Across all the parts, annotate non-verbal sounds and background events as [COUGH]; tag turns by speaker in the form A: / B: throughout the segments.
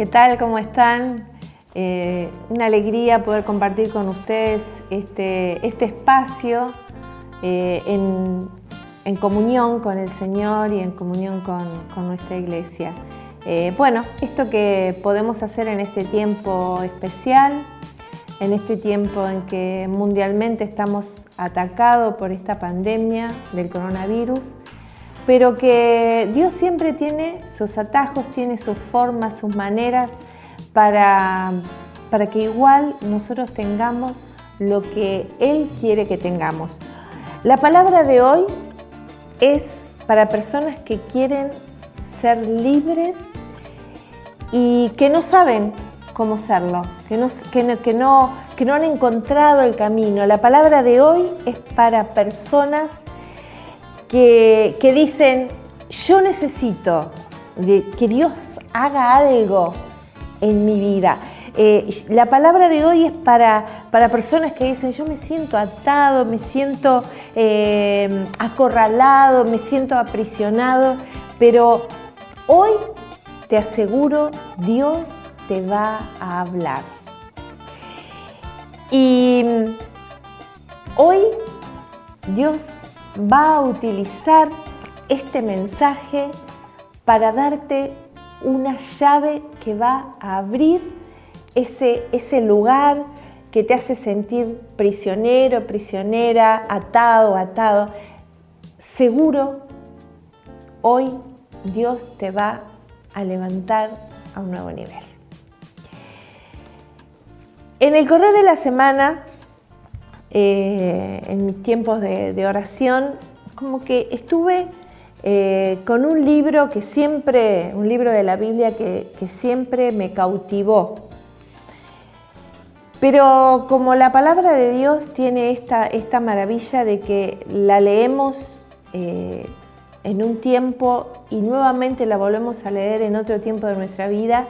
A: ¿Qué tal? ¿Cómo están? Eh, una alegría poder compartir con ustedes este, este espacio eh, en, comunión con el Señor y en comunión con, nuestra iglesia. Eh, bueno, esto que podemos hacer en este tiempo especial, en este tiempo en que mundialmente estamos atacados por esta pandemia del coronavirus, pero que Dios siempre tiene sus atajos, tiene sus formas, sus maneras para, para que igual nosotros tengamos lo que Él quiere que tengamos. La palabra de hoy es para personas que quieren ser libres y que no saben cómo serlo, que no, que no, que no han encontrado el camino. La palabra de hoy es para personas que, dicen, yo necesito que Dios haga algo en mi vida. Eh, la palabra de hoy es para, para, personas que dicen, yo me siento atado, me siento eh, acorralado, me siento aprisionado, pero hoy te aseguro, Dios te va a hablar. Y hoy Dios va a utilizar este mensaje para darte una llave que va a abrir ese, ese lugar que te hace sentir prisionero, prisionera, atado, atado. Seguro, hoy Dios te va a levantar a un nuevo nivel. En el correo de la semana eh, en mis tiempos de, oración, como que estuve eh, con un libro que siempre, un libro de la Biblia que, siempre me cautivó. Pero como la palabra de Dios tiene esta, esta maravilla de que la leemos eh, en un tiempo y nuevamente la volvemos a leer en otro tiempo de nuestra vida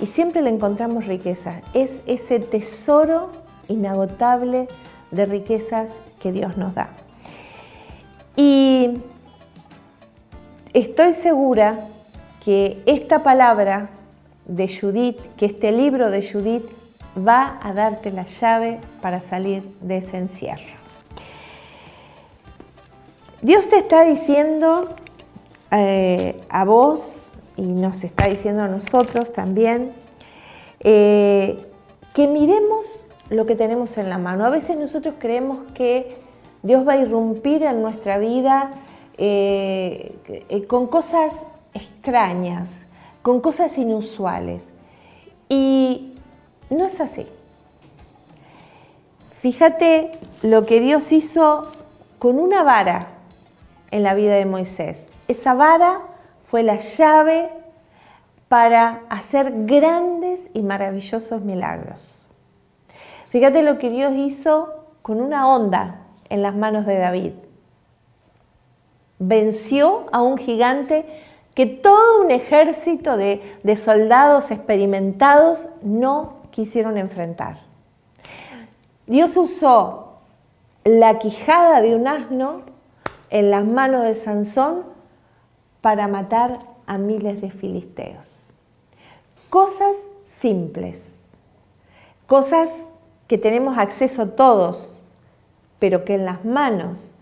A: y siempre le encontramos riqueza. Es ese tesoro inagotable de riquezas que Dios nos da. Y estoy segura que esta palabra de Judith, que este libro de Judith va a darte la llave para salir de ese encierro. Dios te está diciendo eh, a vos y nos está diciendo a nosotros también eh, que miremos lo que tenemos en la mano. A veces nosotros creemos que Dios va a irrumpir en nuestra vida eh, eh, con cosas extrañas, con cosas inusuales. Y no es así. Fíjate lo que Dios hizo con una vara en la vida de Moisés. Esa vara fue la llave para hacer grandes y maravillosos milagros. Fíjate lo que Dios hizo con una onda en las manos de David. Venció a un gigante que todo un ejército de, soldados experimentados no quisieron enfrentar. Dios usó la quijada de un asno en las manos de Sansón para matar a miles de filisteos. Cosas simples, cosas que tenemos acceso todos, pero que en las manos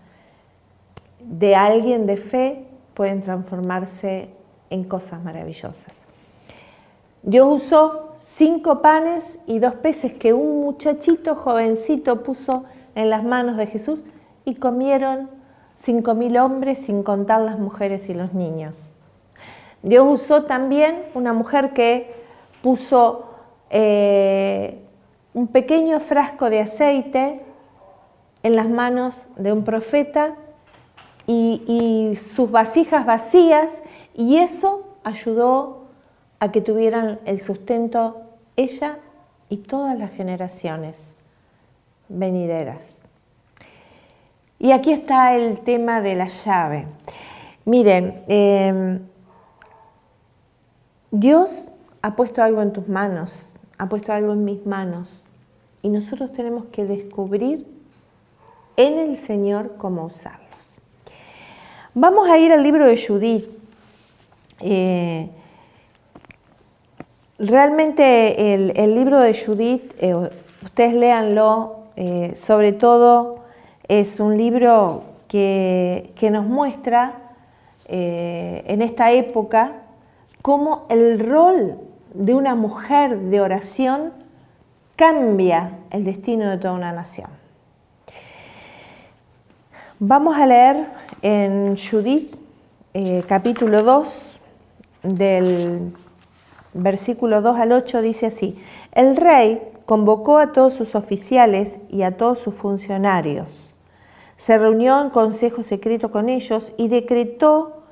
A: de alguien de fe pueden transformarse en cosas maravillosas. Dios usó cinco panes y dos peces que un muchachito jovencito puso en las manos de Jesús y comieron cinco mil hombres sin contar las mujeres y los niños. Dios usó también una mujer que puso eh, un pequeño frasco de aceite en las manos de un profeta y, sus vasijas vacías y eso ayudó a que tuvieran el sustento ella y todas las generaciones venideras. Y aquí está el tema de la llave. Miren, em, Dios ha puesto algo en tus manos, ha puesto algo en mis manos y nosotros tenemos que descubrir en el Señor cómo usarlos. Vamos a ir al libro de Judith. Eh, realmente el, libro de Judith, eh, ustedes léanlo, eh, sobre todo es un libro que, nos muestra en esta época cómo el rol de una mujer de oración cambia el destino de toda una nación. Vamos a leer en Judith capítulo 2 del versículo 2 al 8 dice así, el rey convocó a todos sus oficiales y a todos sus funcionarios. Se reunió en consejo secreto con ellos y decretó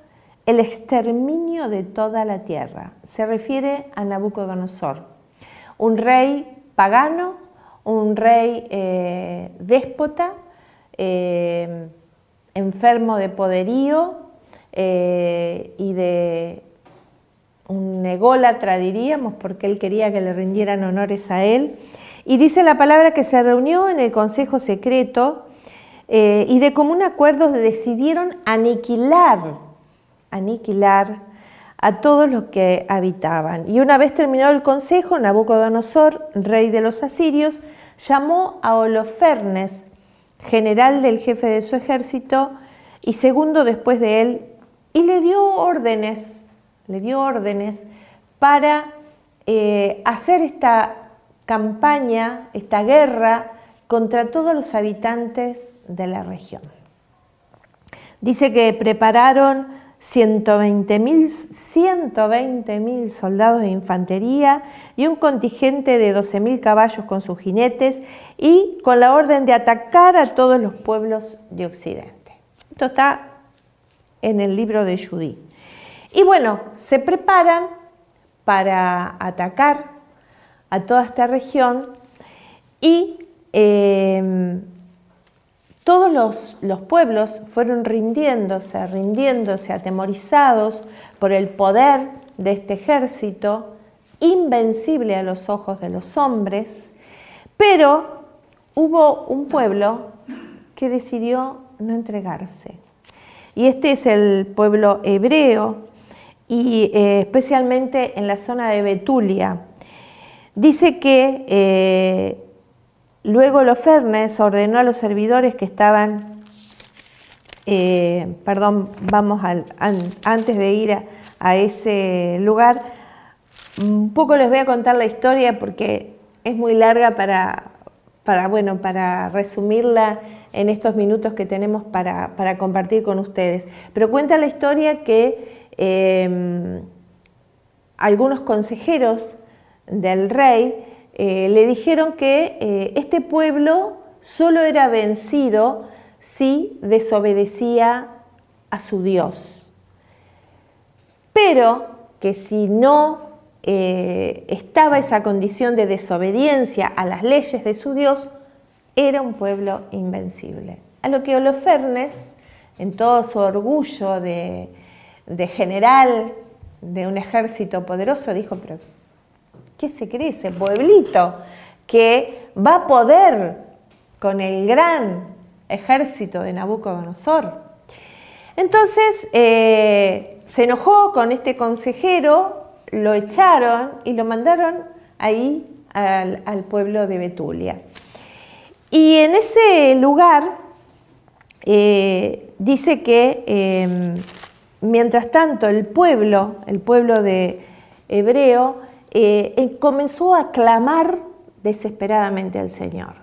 A: el exterminio de toda la tierra. Se refiere a Nabucodonosor, un rey pagano, un rey eh, déspota, eh, enfermo de poderío eh, y de un ególatra diríamos, porque él quería que le rindieran honores a él. Y dice la palabra que se reunió en el Consejo Secreto y de común acuerdo decidieron aniquilar, aniquilar a todos los que habitaban. Y una vez terminado el consejo, Nabucodonosor, rey de los asirios, llamó a Holofernes, general del jefe de su ejército y segundo después de él, y le dio órdenes le dio órdenes para eh, hacer esta campaña, esta guerra contra todos los habitantes de la región. Dice que prepararon 120.000 soldados de infantería y un contingente de 12.000 caballos con sus jinetes y con la orden de atacar a todos los pueblos de Occidente. Esto está en el libro de Judí. Y bueno, se preparan para atacar a toda esta región y em, todos los, los, pueblos fueron rindiéndose, rindiéndose, atemorizados por el poder de este ejército, invencible a los ojos de los hombres, pero hubo un pueblo que decidió no entregarse. Y este es el pueblo hebreo, y eh, especialmente en la zona de Betulia. Dice que eh, luego Lofernes ordenó a los servidores que estaban, eh, perdón, vamos al, antes de ir a, ese lugar, un poco les voy a contar la historia porque es muy larga para, bueno, para resumirla en estos minutos que tenemos para, para compartir con ustedes. Pero cuenta la historia que Em, algunos consejeros del rey eh, le dijeron que eh, este pueblo solo era vencido si desobedecía a su Dios, pero que si no eh, estaba esa condición de desobediencia a las leyes de su Dios, era un pueblo invencible. A lo que Holofernes, en todo su orgullo de, de general de un ejército poderoso, dijo, pero ¿qué se cree ese pueblito que va a poder con el gran ejército de Nabucodonosor? Entonces eh, se enojó con este consejero, lo echaron y lo mandaron ahí al, pueblo de Betulia. Y en ese lugar eh, dice que em, Mientras tanto, el pueblo, el pueblo de hebreo, eh, eh, comenzó a clamar desesperadamente al Señor.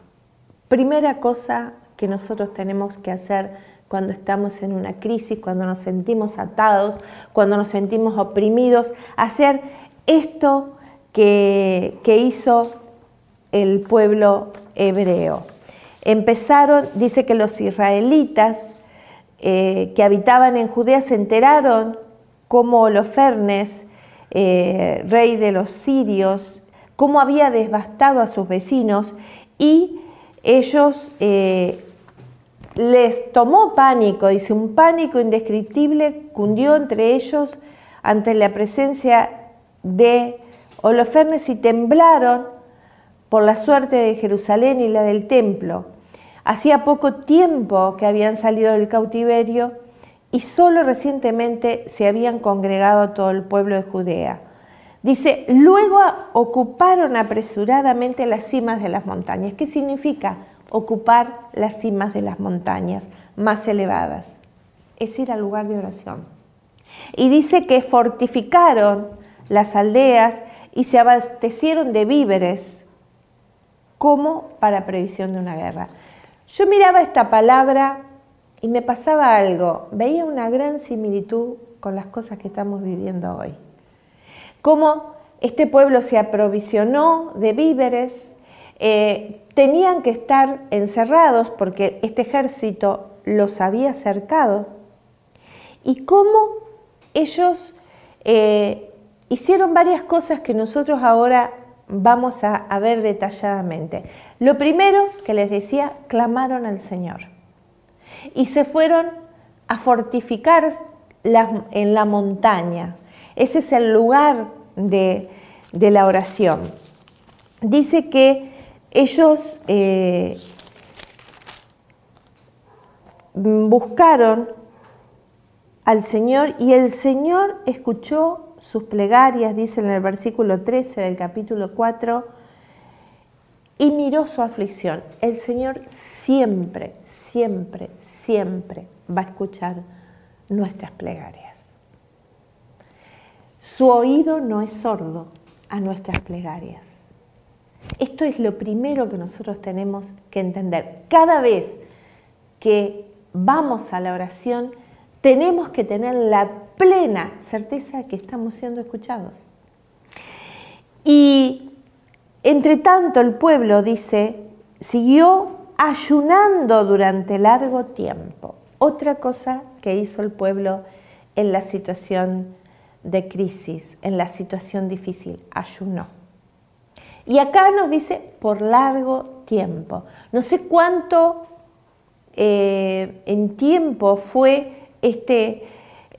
A: Primera cosa que nosotros tenemos que hacer cuando estamos en una crisis, cuando nos sentimos atados, cuando nos sentimos oprimidos, hacer esto que, hizo el pueblo hebreo. Empezaron, dice que los israelitas eh, que habitaban en Judea se enteraron cómo Holofernes, eh, rey de los sirios, cómo había devastado a sus vecinos y ellos eh, les tomó pánico, dice, un pánico indescriptible cundió entre ellos ante la presencia de Holofernes y temblaron por la suerte de Jerusalén y la del templo. Hacía poco tiempo que habían salido del cautiverio y solo recientemente se habían congregado todo el pueblo de Judea. Dice, luego ocuparon apresuradamente las cimas de las montañas. ¿Qué significa ocupar las cimas de las montañas más elevadas? Es ir al lugar de oración. Y dice que fortificaron las aldeas y se abastecieron de víveres como para previsión de una guerra. Yo miraba esta palabra y me pasaba algo, veía una gran similitud con las cosas que estamos viviendo hoy cómo este pueblo se aprovisionó de víveres, eh, tenían que estar encerrados porque este ejército los había cercado, y cómo ellos eh, hicieron varias cosas que nosotros ahora vamos a, a, ver detalladamente. Lo primero que les decía, clamaron al Señor y se fueron a fortificar en la montaña, ese es el lugar de, la oración. Dice que ellos eh, buscaron al Señor y el Señor escuchó sus plegarias, dice en el versículo 13 del capítulo 4, y miró su aflicción. El Señor siempre, siempre, siempre va a escuchar nuestras plegarias. Su oído no es sordo a nuestras plegarias. Esto es lo primero que nosotros tenemos que entender. Cada vez que vamos a la oración, tenemos que tener la plena certeza de que estamos siendo escuchados. Y entre tanto el pueblo, dice, siguió ayunando durante largo tiempo. Otra cosa que hizo el pueblo en la situación de crisis, en la situación difícil, ayunó. Y acá nos dice por largo tiempo. No sé cuánto eh, en tiempo fue este,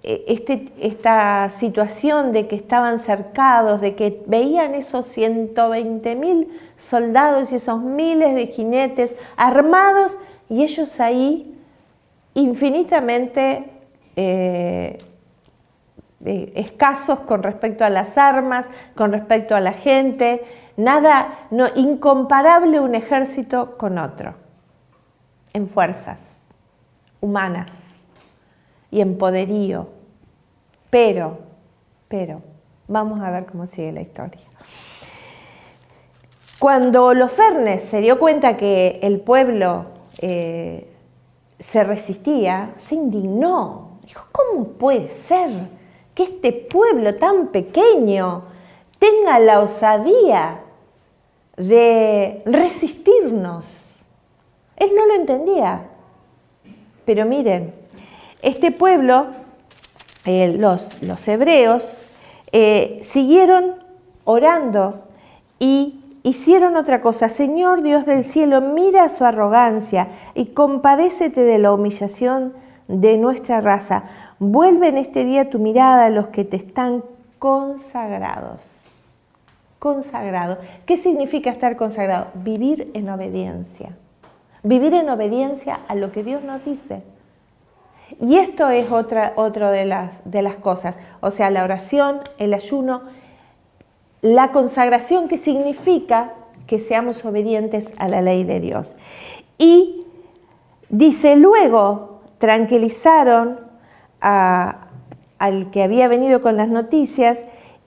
A: este, esta situación de que estaban cercados, de que veían esos 120 mil soldados y esos miles de jinetes armados y ellos ahí infinitamente eh, escasos con respecto a las armas, con respecto a la gente, nada, no, incomparable un ejército con otro, en fuerzas humanas y en poderío. Pero, pero, vamos a ver cómo sigue la historia. Cuando Lofernes se dio cuenta que el pueblo eh, se resistía, se indignó. Dijo, ¿cómo puede ser? que este pueblo tan pequeño tenga la osadía de resistirnos. Él no lo entendía. Pero miren, este pueblo, eh, los, los, hebreos, eh, siguieron orando y hicieron otra cosa. Señor Dios del cielo, mira su arrogancia y compadécete de la humillación de nuestra raza Vuelve en este día tu mirada a los que te están consagrados. Consagrado. ¿Qué significa estar consagrado? Vivir en obediencia. Vivir en obediencia a lo que Dios nos dice. Y esto es otra, de, las, de las cosas. O sea, la oración, el ayuno, la consagración que significa que seamos obedientes a la ley de Dios. Y dice luego, tranquilizaron al que había venido con las noticias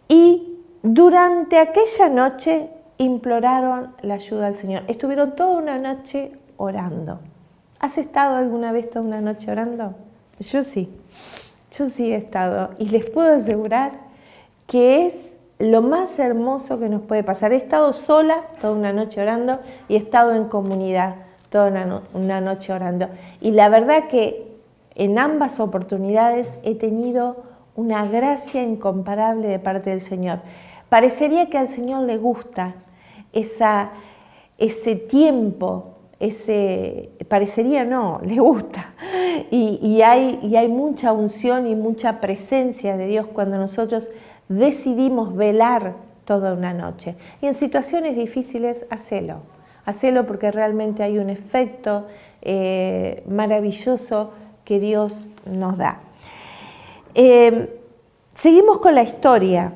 A: y durante aquella noche imploraron la ayuda al Señor. Estuvieron toda una noche orando. ¿Has estado alguna vez toda una noche orando? Yo sí, yo sí he estado y les puedo asegurar que es lo más hermoso que nos puede pasar. He estado sola toda una noche orando y he estado en comunidad toda una, una noche orando. Y la verdad que en ambas oportunidades he tenido una gracia incomparable de parte del Señor. Parecería que al Señor le gusta esa, ese tiempo, ese, parecería no, [LAUGHS] le gusta. Y, hay, y hay mucha unción y mucha presencia de Dios cuando nosotros decidimos velar toda una noche. Y en situaciones difíciles, hacelo. Hacelo porque realmente hay un efecto eh, maravilloso que Dios nos da. Eh, seguimos con la historia.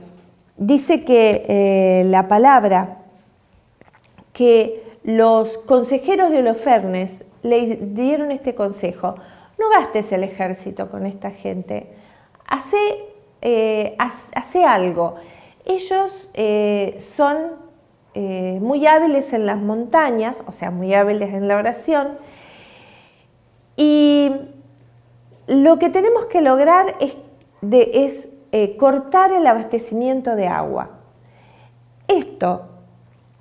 A: dice que eh, la palabra que los consejeros de Holofernes le dieron este consejo, no gastes el ejército con esta gente, hace, eh, hace algo. Ellos eh, son eh, muy hábiles en las montañas, o sea, muy hábiles en la oración, y lo que tenemos que lograr es, es cortar el abastecimiento de agua. Esto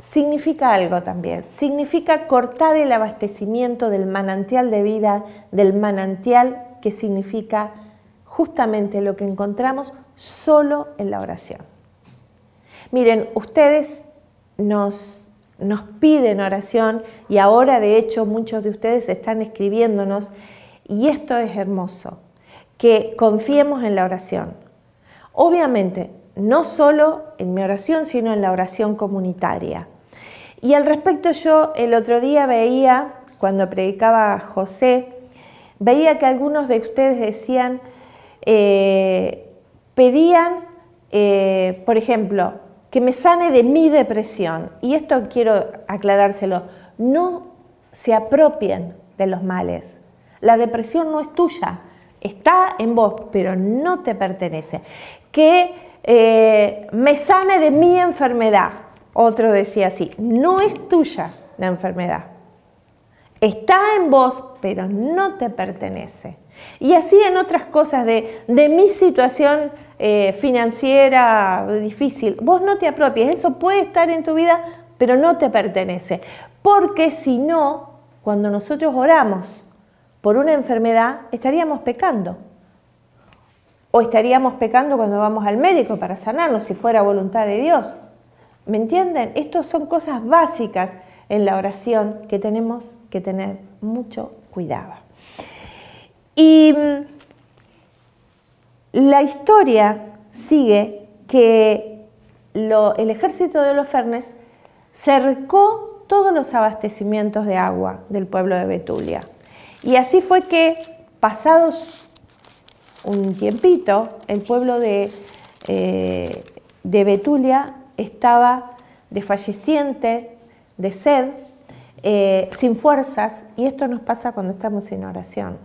A: significa algo también, significa cortar el abastecimiento del manantial de vida, del manantial que significa justamente lo que encontramos solo en la oración. Miren, ustedes nos, nos piden oración y ahora de hecho muchos de ustedes están escribiéndonos y esto es hermoso, que confiemos en la oración. Obviamente, no solo en mi oración, sino en la oración comunitaria. Y al respecto yo el otro día veía, cuando predicaba José, veía que algunos de ustedes decían, eh, pedían, eh, por ejemplo, que me sane de mi depresión. Y esto quiero aclarárselo, no se apropien de los males. La depresión no es tuya, está en vos, pero no te pertenece. Que eh, me sane de mi enfermedad. Otro decía así, no es tuya la enfermedad. Está en vos, pero no te pertenece. Y así en otras cosas de, mi situación eh, financiera difícil, vos no te apropies, eso puede estar en tu vida, pero no te pertenece. Porque si no, cuando nosotros oramos por una enfermedad, estaríamos pecando. O estaríamos pecando cuando vamos al médico para sanarnos, si fuera voluntad de Dios. ¿Me entienden? Estas son cosas básicas en la oración que tenemos que tener mucho cuidado. Y mm, la historia sigue que el ejército de los Fernes cercó todos los abastecimientos de agua del pueblo de Betulia. Y así fue que, pasados un tiempito, el pueblo de, eh, de Betulia estaba desfalleciente, de sed, eh, sin fuerzas, y esto nos pasa cuando estamos sin oración.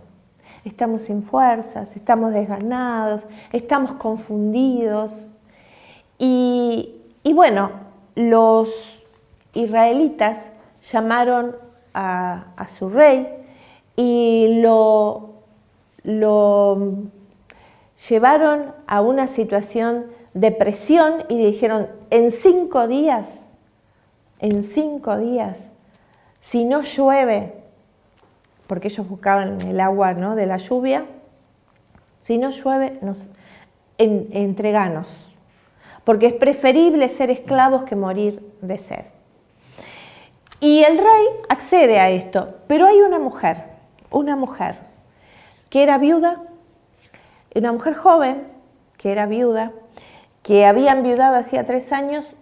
A: Estamos sin fuerzas, estamos desganados, estamos confundidos. Y, bueno, los israelitas llamaron a, su rey y lo, lo llevaron a una situación de presión y dijeron, en cinco días, en cinco días, si no llueve, porque ellos buscaban el agua ¿no? de la lluvia, si no llueve, nos, entreganos, porque es preferible ser esclavos que morir de sed. Y el rey accede a esto, pero hay una mujer, una mujer que era viuda, una mujer joven que era viuda, que había enviudado hacía tres años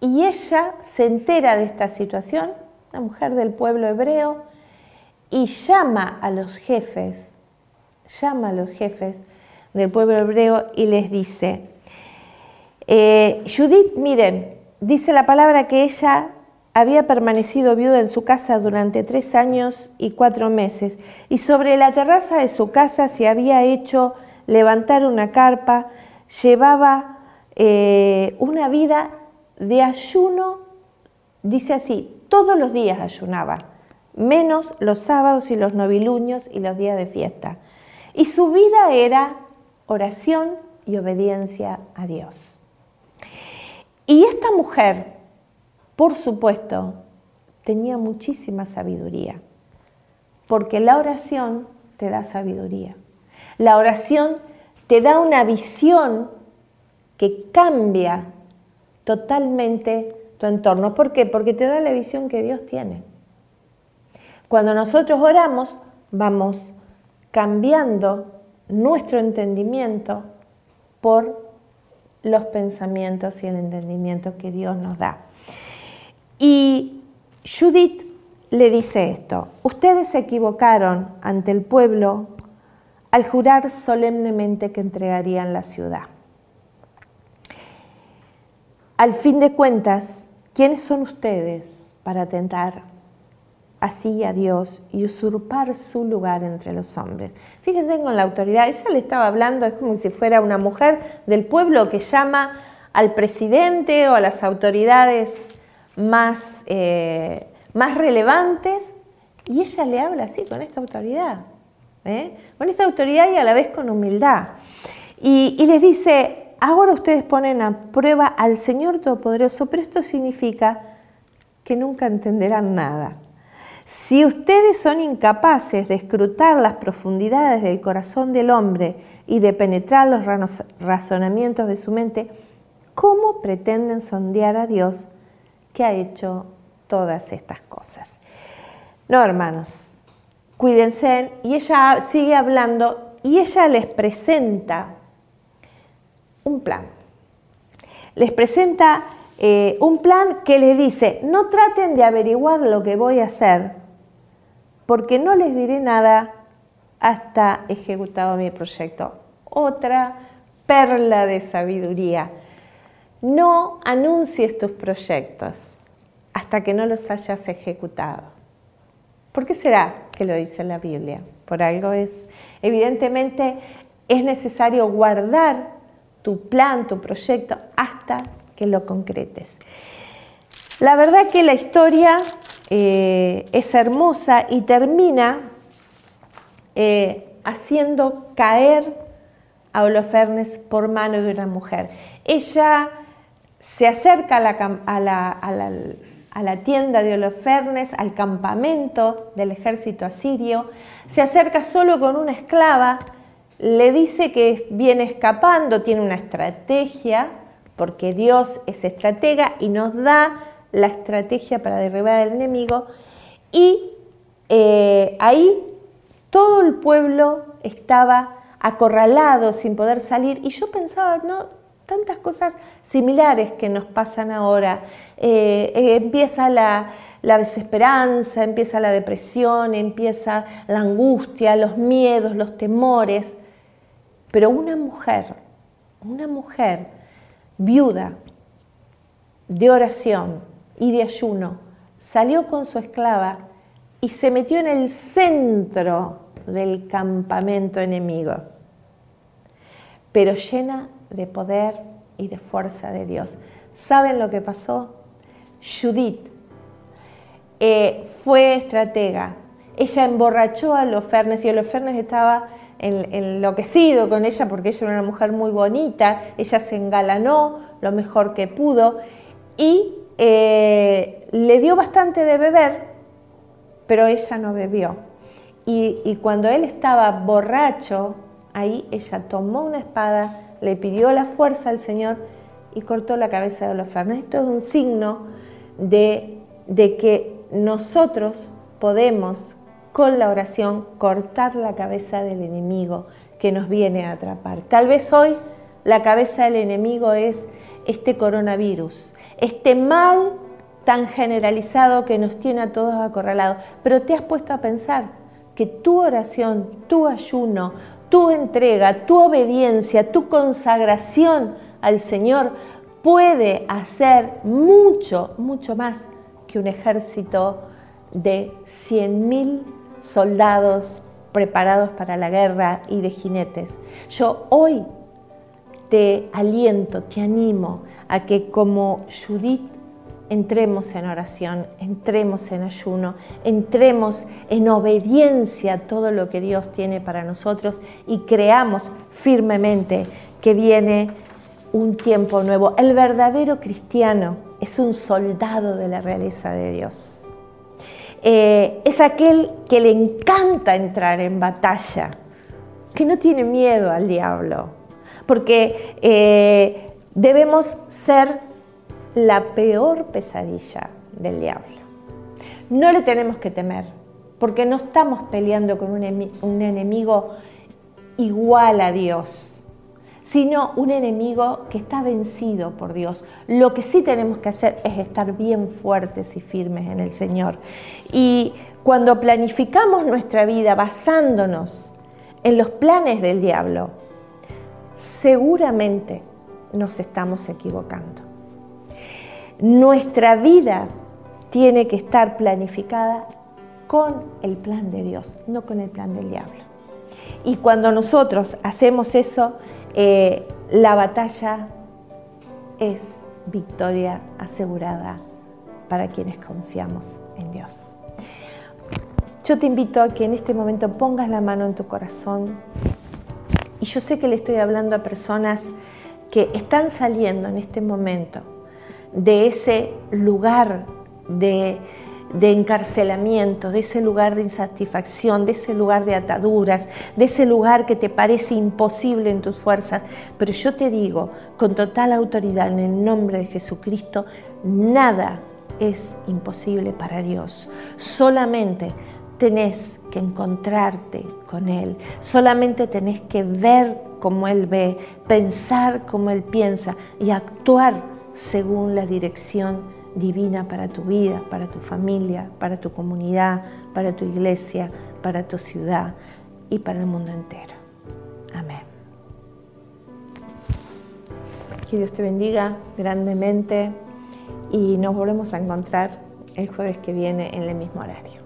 A: y ella se entera de esta situación, la mujer del pueblo hebreo, y llama a los jefes, llama a los jefes del pueblo hebreo y les dice, eh, Judith, miren, dice la palabra que ella había permanecido viuda en su casa durante tres años y cuatro meses, y sobre la terraza de su casa se había hecho levantar una carpa, llevaba eh, una vida de ayuno, dice así, todos los días ayunaba, menos los sábados y los noviluños y los días de fiesta. Y su vida era oración y obediencia a Dios. Y esta mujer, por supuesto, tenía muchísima sabiduría, porque la oración te da sabiduría. La oración te da una visión que cambia totalmente tu entorno. ¿Por qué? Porque te da la visión que Dios tiene. Cuando nosotros oramos, vamos cambiando nuestro entendimiento por los pensamientos y el entendimiento que Dios nos da. Y Judith le dice esto, ustedes se equivocaron ante el pueblo al jurar solemnemente que entregarían la ciudad. al fin de cuentas, ¿quiénes son ustedes para atentar así a Dios y usurpar su lugar entre los hombres? Fíjense con la autoridad, ella le estaba hablando, es como si fuera una mujer del pueblo que llama al presidente o a las autoridades más, eh, más relevantes y ella le habla así, con esta autoridad, ¿eh? con esta autoridad y a la vez con humildad. Y, y les dice, ahora ustedes ponen a prueba al Señor Todopoderoso, pero esto significa que nunca entenderán nada. Si ustedes son incapaces de escrutar las profundidades del corazón del hombre y de penetrar los razonamientos de su mente, ¿cómo pretenden sondear a Dios que ha hecho todas estas cosas? No, hermanos, cuídense. Y ella sigue hablando y ella les presenta un plan. Les presenta eh, un plan que les dice, no traten de averiguar lo que voy a hacer, porque no les diré nada hasta ejecutado mi proyecto. Otra perla de sabiduría. No anuncies tus proyectos hasta que no los hayas ejecutado. ¿Por qué será que lo dice la Biblia? Por algo es. Evidentemente es necesario guardar tu plan, tu proyecto, hasta que lo concretes. La verdad que la historia eh, es hermosa y termina eh, haciendo caer a Holofernes por mano de una mujer. Ella se acerca a la, tienda de Holofernes, al campamento del ejército asirio, se acerca solo con una esclava le dice que viene escapando, tiene una estrategia, porque Dios es estratega y nos da la estrategia para derribar al enemigo. Y eh, ahí todo el pueblo estaba acorralado sin poder salir. Y yo pensaba, ¿no? Tantas cosas similares que nos pasan ahora. Eh, eh, empieza la, la desesperanza, empieza la depresión, empieza la angustia, los miedos, los temores. Pero una mujer, una mujer viuda de oración y de ayuno, salió con su esclava y se metió en el centro del campamento enemigo, pero llena de poder y de fuerza de Dios. ¿Saben lo que pasó? Judith eh, fue estratega. Ella emborrachó a Lofernes y Lofernes estaba enloquecido con ella porque ella era una mujer muy bonita, ella se engalanó lo mejor que pudo y eh, le dio bastante de beber, pero ella no bebió. Y, cuando él estaba borracho, ahí ella tomó una espada, le pidió la fuerza al Señor y cortó la cabeza de los Esto es un signo de, de que nosotros podemos con la oración cortar la cabeza del enemigo que nos viene a atrapar. Tal vez hoy la cabeza del enemigo es este coronavirus, este mal tan generalizado que nos tiene a todos acorralados. Pero te has puesto a pensar que tu oración, tu ayuno, tu entrega, tu obediencia, tu consagración al Señor puede hacer mucho, mucho más que un ejército de 100.000 soldados preparados para la guerra y de jinetes. Yo hoy te aliento, te animo a que como Judith entremos en oración, entremos en ayuno, entremos en obediencia a todo lo que Dios tiene para nosotros y creamos firmemente que viene un tiempo nuevo. El verdadero cristiano es un soldado de la realeza de Dios. Eh, es aquel que le encanta entrar en batalla, que no tiene miedo al diablo, porque eh, debemos ser la peor pesadilla del diablo. No le tenemos que temer, porque no estamos peleando con un enemigo igual a Dios sino un enemigo que está vencido por Dios. Lo que sí tenemos que hacer es estar bien fuertes y firmes en el Señor. Y cuando planificamos nuestra vida basándonos en los planes del diablo, seguramente nos estamos equivocando. Nuestra vida tiene que estar planificada con el plan de Dios, no con el plan del diablo. Y cuando nosotros hacemos eso, eh, la batalla es victoria asegurada para quienes confiamos en Dios. Yo te invito a que en este momento pongas la mano en tu corazón. Y yo sé que le estoy hablando a personas que están saliendo en este momento de ese lugar de, encarcelamiento, de ese lugar de insatisfacción, de ese lugar de ataduras, de ese lugar que te parece imposible en tus fuerzas. Pero yo te digo con total autoridad en el nombre de Jesucristo, nada es imposible para Dios. Solamente tenés que encontrarte con Él, solamente tenés que ver como Él ve, pensar como Él piensa y actuar según la dirección divina para tu vida, para tu familia, para tu comunidad, para tu iglesia, para tu ciudad y para el mundo entero. Amén. Que Dios te bendiga grandemente y nos volvemos a encontrar el jueves que viene en el mismo horario.